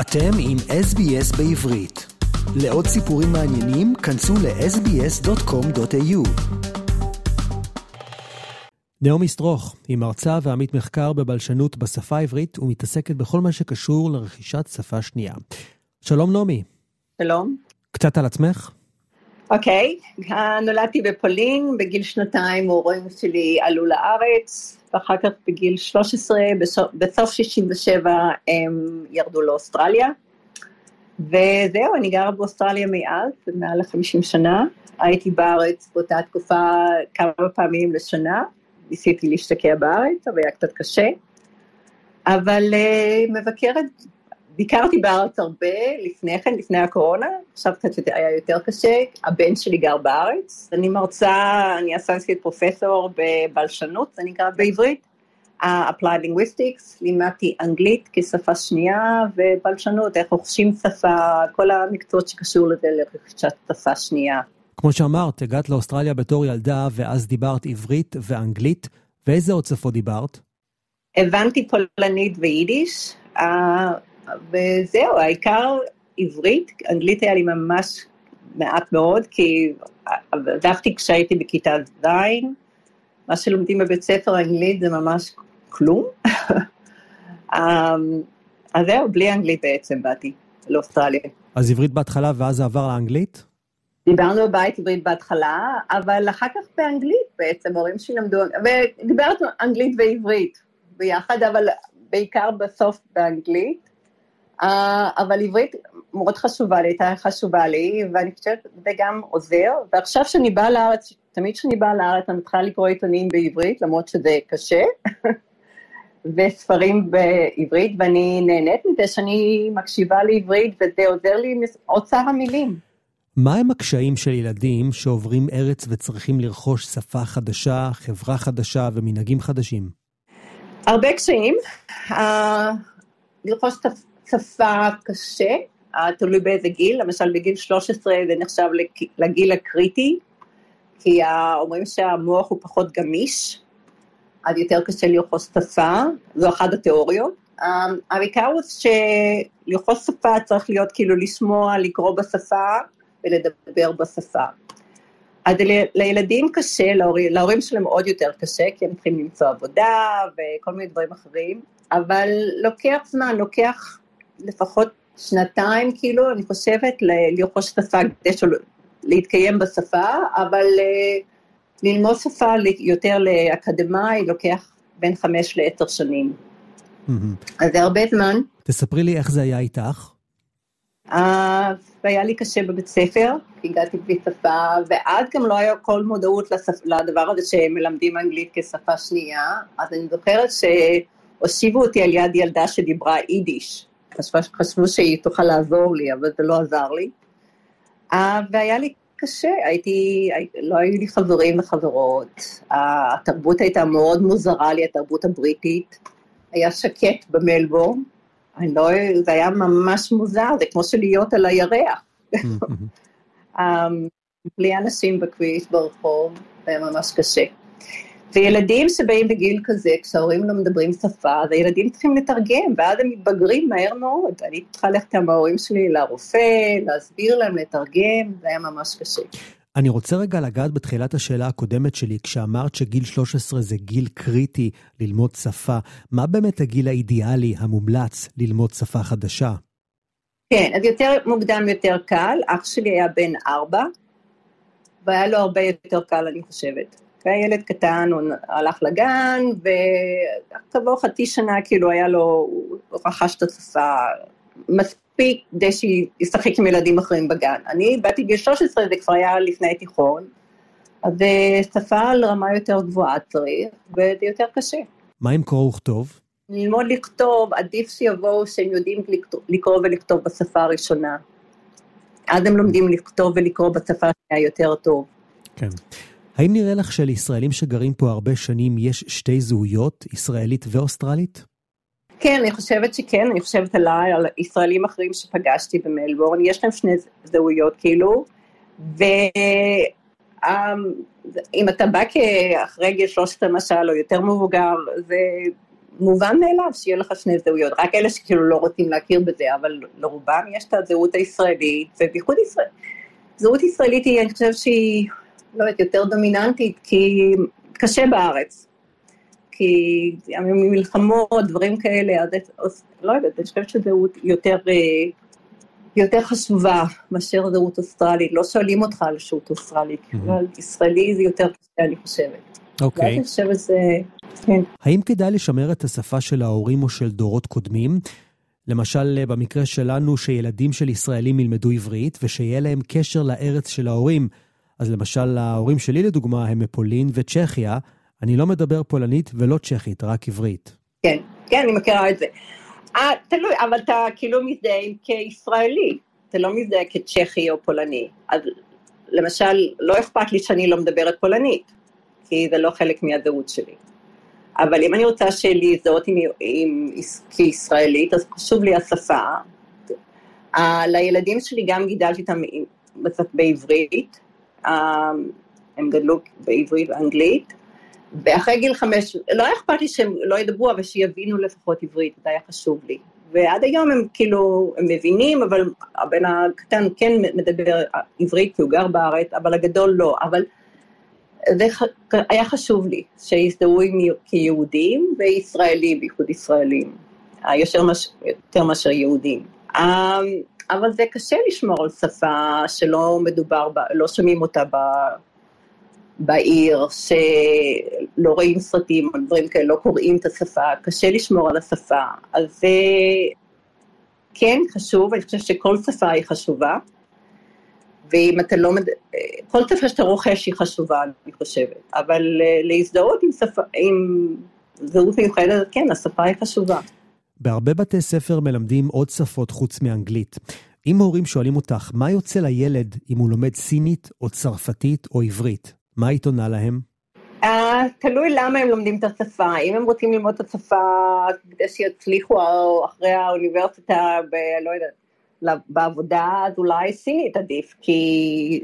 אתם עם SBS בעברית. לעוד סיפורים מעניינים, כנסו ל-sbs.com.au. נעמי סטרוך היא מרצה ועמית מחקר בבלשנות בשפה העברית ומתעסקת בכל מה שקשור לרכישת שפה שנייה. שלום נעמי. שלום. קצת על עצמך? אוקיי, okay. נולדתי בפולין, בגיל שנתיים הורים שלי עלו לארץ, ואחר כך בגיל 13, בסוף 67 הם ירדו לאוסטרליה. וזהו, אני גרה באוסטרליה מאז, מעל ל-50 שנה. הייתי בארץ באותה תקופה כמה פעמים לשנה, ניסיתי להשתקע בארץ, אבל היה קצת קשה. אבל uh, מבקרת ביקרתי בארץ הרבה לפני כן, לפני הקורונה, עכשיו קצת היה יותר קשה, הבן שלי גר בארץ, אני מרצה, אני אסנסקית פרופסור בבלשנות, זה נקרא בעברית, Applied Linguistics, לימדתי אנגלית כשפה שנייה ובלשנות, איך רוכשים שפה, כל המקצועות שקשור לזה לרכישת שפה שנייה. כמו שאמרת, הגעת לאוסטרליה בתור ילדה ואז דיברת עברית ואנגלית, ואיזה עוד שפות דיברת? הבנתי פולנית ויידיש, וזהו, העיקר עברית, אנגלית היה לי ממש מעט מאוד, כי עבדתי כשהייתי בכיתה ז', מה שלומדים בבית ספר אנגלית זה ממש כלום. אמ, אז זהו, בלי אנגלית בעצם באתי לאוסטרליה. אז עברית בהתחלה ואז זה עבר לאנגלית? דיברנו בבית עברית בהתחלה, אבל אחר כך באנגלית בעצם, הורים שלי למדו, ודיברנו אנגלית ועברית ביחד, אבל בעיקר בסוף באנגלית. Uh, אבל עברית מאוד חשובה לי, הייתה חשובה לי, ואני חושבת שזה גם עוזר, ועכשיו שאני באה לארץ, תמיד כשאני באה לארץ אני מתחילה לקרוא עיתונים בעברית, למרות שזה קשה, וספרים בעברית, ואני נהנית מזה שאני מקשיבה לעברית, וזה עוזר לי עם אוצר המילים. מהם הקשיים של ילדים שעוברים ארץ וצריכים לרכוש שפה חדשה, חברה חדשה ומנהגים חדשים? הרבה קשיים. Uh, לרכוש שפה קשה, תלוי באיזה גיל, למשל בגיל 13 זה נחשב לגיל הקריטי, כי אומרים שהמוח הוא פחות גמיש, אז יותר קשה לרכוש שפה, זו אחת התיאוריות. העיקר הוא שלרכוש שפה צריך להיות כאילו לשמוע, לקרוא בשפה ולדבר בשפה. אז לילדים קשה, להורים, להורים שלהם עוד יותר קשה, כי הם צריכים למצוא עבודה וכל מיני דברים אחרים, אבל לוקח זמן, לוקח לפחות שנתיים, כאילו, אני חושבת, לרכוש שפה כדי להתקיים בשפה, אבל אה, ללמוד שפה יותר לאקדמאי לוקח בין חמש לעשר שנים. אז זה הרבה זמן. תספרי לי איך זה היה איתך. אז היה לי קשה בבית ספר, כי הגעתי בלי שפה, ואז גם לא היה כל מודעות לשפ... לדבר הזה שמלמדים אנגלית כשפה שנייה, אז אני זוכרת שהושיבו אותי על יד ילדה שדיברה יידיש. חשבו שהיא תוכל לעזור לי, אבל זה לא עזר לי. Uh, והיה לי קשה, הייתי, לא היו לי חברים וחברות, התרבות הייתה מאוד מוזרה לי, התרבות הבריטית, היה שקט במלבורן, לא, זה היה ממש מוזר, זה כמו שלהיות על הירח. um, בלי אנשים בכביש, ברחוב, זה היה ממש קשה. וילדים שבאים בגיל כזה, כשההורים לא מדברים שפה, אז הילדים צריכים לתרגם, ואז הם מתבגרים מהר מאוד. אני צריכה ללכת עם ההורים שלי לרופא, להסביר להם, לתרגם, זה היה ממש קשה. אני רוצה רגע לגעת בתחילת השאלה הקודמת שלי, כשאמרת שגיל 13 זה גיל קריטי ללמוד שפה. מה באמת הגיל האידיאלי, המומלץ, ללמוד שפה חדשה? כן, אז יותר מוקדם יותר קל. אח שלי היה בן ארבע, והיה לו הרבה יותר קל, אני חושבת. ילד קטן, הוא הלך לגן, וכעבור חצי שנה כאילו היה לו, הוא רכש את השפה מספיק כדי שישחק עם ילדים אחרים בגן. אני באתי בגיל 13, זה כבר היה לפני תיכון, אז שפה על רמה יותר גבוהה צריך, וזה יותר קשה. מה עם קרוא וכתוב? ללמוד לכתוב, עדיף שיבואו שהם יודעים לקרוא ולכתוב בשפה הראשונה. אז הם לומדים לכתוב ולקרוא בשפה השנייה יותר טוב. כן. האם נראה לך שלישראלים שגרים פה הרבה שנים יש שתי זהויות, ישראלית ואוסטרלית? כן, אני חושבת שכן, אני חושבת עליי, על ישראלים אחרים שפגשתי במלבורן, יש להם שני זהויות כאילו, ואם אתה בא כאחרי גיל 13 למשל, או יותר מבוגר, זה מובן מאליו שיהיה לך שני זהויות, רק אלה שכאילו לא רוצים להכיר בזה, אבל לרובם יש את הזהות הישראלית, ובייחוד ישראל. זהות ישראלית היא, אני חושבת שהיא, לא יודעת, יותר דומיננטית, כי קשה בארץ. כי מלחמות, דברים כאלה, אז לא יודעת, אני חושבת שזהות יותר, אה, יותר חשובה מאשר זהות אוסטרלית. לא שואלים אותך על זהות אוסטרלית, אבל ישראלי זה יותר קשה, אני חושבת. אוקיי. אני חושבת שזה... כן. האם כדאי לשמר את השפה של ההורים או של דורות קודמים? למשל, במקרה שלנו, שילדים של ישראלים ילמדו עברית, ושיהיה להם קשר לארץ של ההורים. אז למשל, ההורים שלי, לדוגמה, הם מפולין וצ'כיה. אני לא מדבר פולנית ולא צ'כית, רק עברית. כן, כן, אני מכירה את זה. אה, תלוי, אבל אתה כאילו מזדהה כישראלי, אתה לא מזדהה כצ'כי או פולני. אז למשל, לא אכפת לי שאני לא מדברת פולנית, כי זה לא חלק מהזהות שלי. אבל אם אני רוצה להזדהות עם, עם, כישראלית, אז חשוב לי השפה. Uh, לילדים שלי גם גידלתי אותם בעברית, הם גדלו בעברית ואנגלית, ואחרי גיל חמש, לא היה אכפת לי שהם לא ידברו, אבל שיבינו לפחות עברית, זה היה חשוב לי. ועד היום הם כאילו, הם מבינים, אבל הבן הקטן כן מדבר עברית כי הוא גר בארץ, אבל הגדול לא. אבל זה היה חשוב לי, שיזדהו כיהודים וישראלים, בייחוד ישראלים, יותר, מאשר יהודים. אבל זה קשה לשמור על שפה שלא מדובר, בה, לא שומעים אותה ב, בעיר, שלא רואים סרטים או דברים כאלה, לא קוראים את השפה, קשה לשמור על השפה. אז זה כן חשוב, אני חושבת שכל שפה היא חשובה. ואם אתה לא, כל שפה שאתה רוכש היא חשובה, אני חושבת, אבל אה, להזדהות עם שפה, עם זהות מיוחדת, כן, השפה היא חשובה. בהרבה בתי ספר מלמדים עוד שפות חוץ מאנגלית. אם הורים שואלים אותך, מה יוצא לילד אם הוא לומד סינית או צרפתית או עברית? מה היית עונה להם? Uh, תלוי למה הם לומדים את השפה. אם הם רוצים ללמוד את השפה כדי שיצליחו אחרי האוניברסיטה, ב... לא יודעת, בעבודה אז אולי סינית עדיף, כי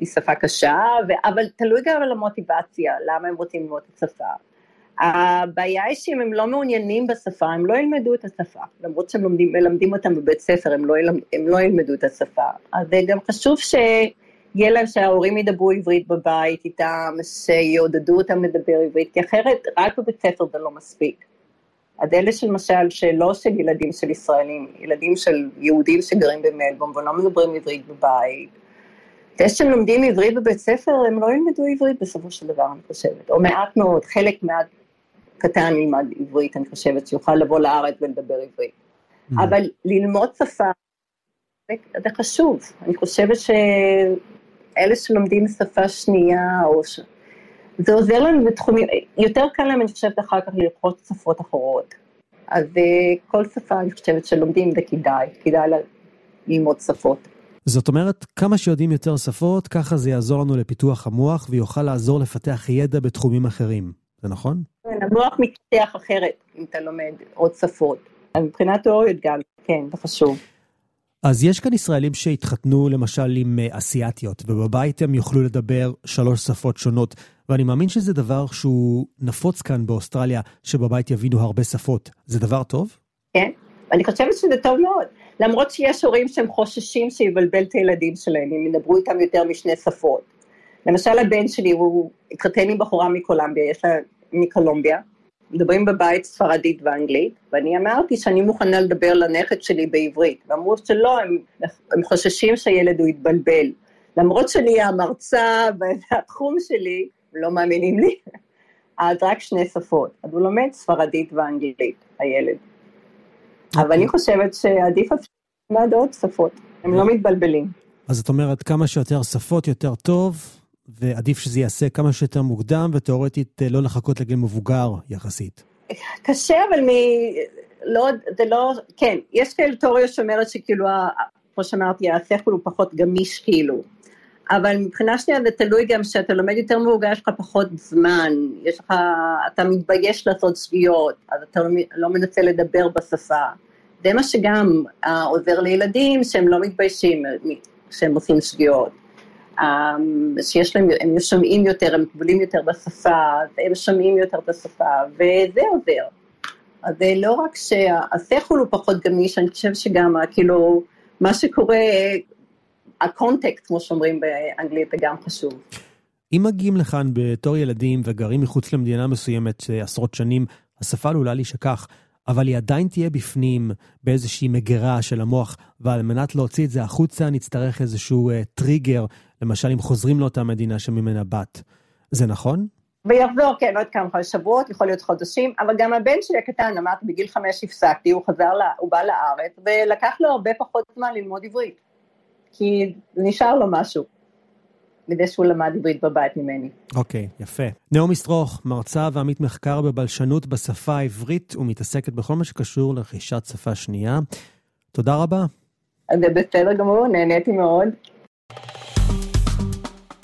היא שפה קשה, ו... אבל תלוי גם על המוטיבציה, למה הם רוצים ללמוד את השפה. הבעיה היא שאם הם לא מעוניינים בשפה, הם לא ילמדו את השפה, למרות שהם לומדים, מלמדים אותם בבית ספר, הם לא, ילמד, הם לא ילמדו את השפה. אז זה גם חשוב שיהיה להם שההורים ידברו עברית בבית איתם, שיעודדו אותם לדבר עברית, כי אחרת רק בבית ספר זה לא מספיק. אז אלה שלמשל, שלא של ילדים של ישראלים, ילדים של יהודים שגרים במלבום ולא מדברים עברית בבית, זה שהם לומדים עברית בבית ספר, הם לא ילמדו עברית בסופו של דבר, אני חושבת, או מעט מאוד, חלק מעט קטן ילמד עברית, אני חושבת, שיוכל לבוא לארץ ולדבר עברית. Mm. אבל ללמוד שפה, זה חשוב, אני חושבת שאלה שלומדים שפה שנייה, או ש... זה עוזר לנו בתחומים, יותר קל להם, אני חושבת, אחר כך ללחוץ שפות אחרות. אז אה, כל שפה, אני חושבת שלומדים זה כדאי, כדאי ללמוד שפות. זאת אומרת, כמה שיודעים יותר שפות, ככה זה יעזור לנו לפיתוח המוח ויוכל לעזור לפתח ידע בתחומים אחרים. זה נכון? המוח מתפתח אחרת אם אתה לומד עוד שפות. מבחינת תיאוריות גם, כן, זה חשוב. אז יש כאן ישראלים שהתחתנו למשל עם אה, אסיאתיות, ובבית הם יוכלו לדבר שלוש שפות שונות, ואני מאמין שזה דבר שהוא נפוץ כאן באוסטרליה, שבבית יבינו הרבה שפות. זה דבר טוב? כן, אני חושבת שזה טוב מאוד. למרות שיש הורים שהם חוששים שיבלבל את הילדים שלהם, אם ידברו איתם יותר משני שפות. למשל הבן שלי, הוא התחתן עם בחורה מקולומביה, יש לה מקולומביה, מדברים בבית ספרדית ואנגלית, ואני אמרתי שאני מוכנה לדבר לנכד שלי בעברית, ואמרו שלא, הם, הם חוששים שהילד הוא יתבלבל. למרות שאני המרצה והתחום שלי, לא מאמינים לי, אז רק שני שפות. אז הוא לומד ספרדית ואנגלית, הילד. אבל אני חושבת שעדיף ללמוד עוד שפות, הם לא מתבלבלים. אז את אומרת, כמה שיותר שפות יותר טוב, ועדיף שזה ייעשה כמה שיותר מוקדם, ותאורטית אה, לא לחכות לגיל מבוגר יחסית. קשה, אבל מ... לא, זה לא, כן, יש כאלה תיאוריה שאומרת שכאילו, כמו שאמרתי, השכל הוא פחות גמיש כאילו. אבל מבחינה שנייה זה תלוי גם שאתה לומד יותר מבוגר, יש לך פחות זמן, יש לך, אתה מתבייש לעשות שגיאות, אז אתה לא, לא מנסה לדבר בשפה. זה מה שגם uh, עוזר לילדים שהם לא מתביישים כשהם עושים שגיאות. Um, שיש להם, הם שומעים יותר, הם מקבלים יותר בשפה, הם שומעים יותר בשפה, וזה עוזר. אז לא רק שהשכל הוא פחות גמיש, אני חושבת שגם, כאילו, מה שקורה, הקונטקסט, כמו שאומרים באנגלית, זה גם חשוב. אם מגיעים לכאן בתור ילדים וגרים מחוץ למדינה מסוימת עשרות שנים, השפה עלולה להישכח, אבל היא עדיין תהיה בפנים באיזושהי מגירה של המוח, ועל מנת להוציא את זה החוצה נצטרך איזשהו uh, טריגר, למשל אם חוזרים לאותה מדינה שממנה באת. זה נכון? ויחזור, כן, עוד כמה שבועות, יכול להיות חודשים, אבל גם הבן שלי הקטן, אמרתי, בגיל חמש הפסקתי, הוא חזר, לה, הוא בא לארץ, ולקח לו הרבה פחות זמן ללמוד עברית, כי נשאר לו משהו. מזה שהוא למד עברית בבית ממני. אוקיי, okay, יפה. נעמי סטרוך, מרצה ועמית מחקר בבלשנות בשפה העברית ומתעסקת בכל מה שקשור לרכישת שפה שנייה. תודה רבה. זה בסדר גמור, נהניתי מאוד.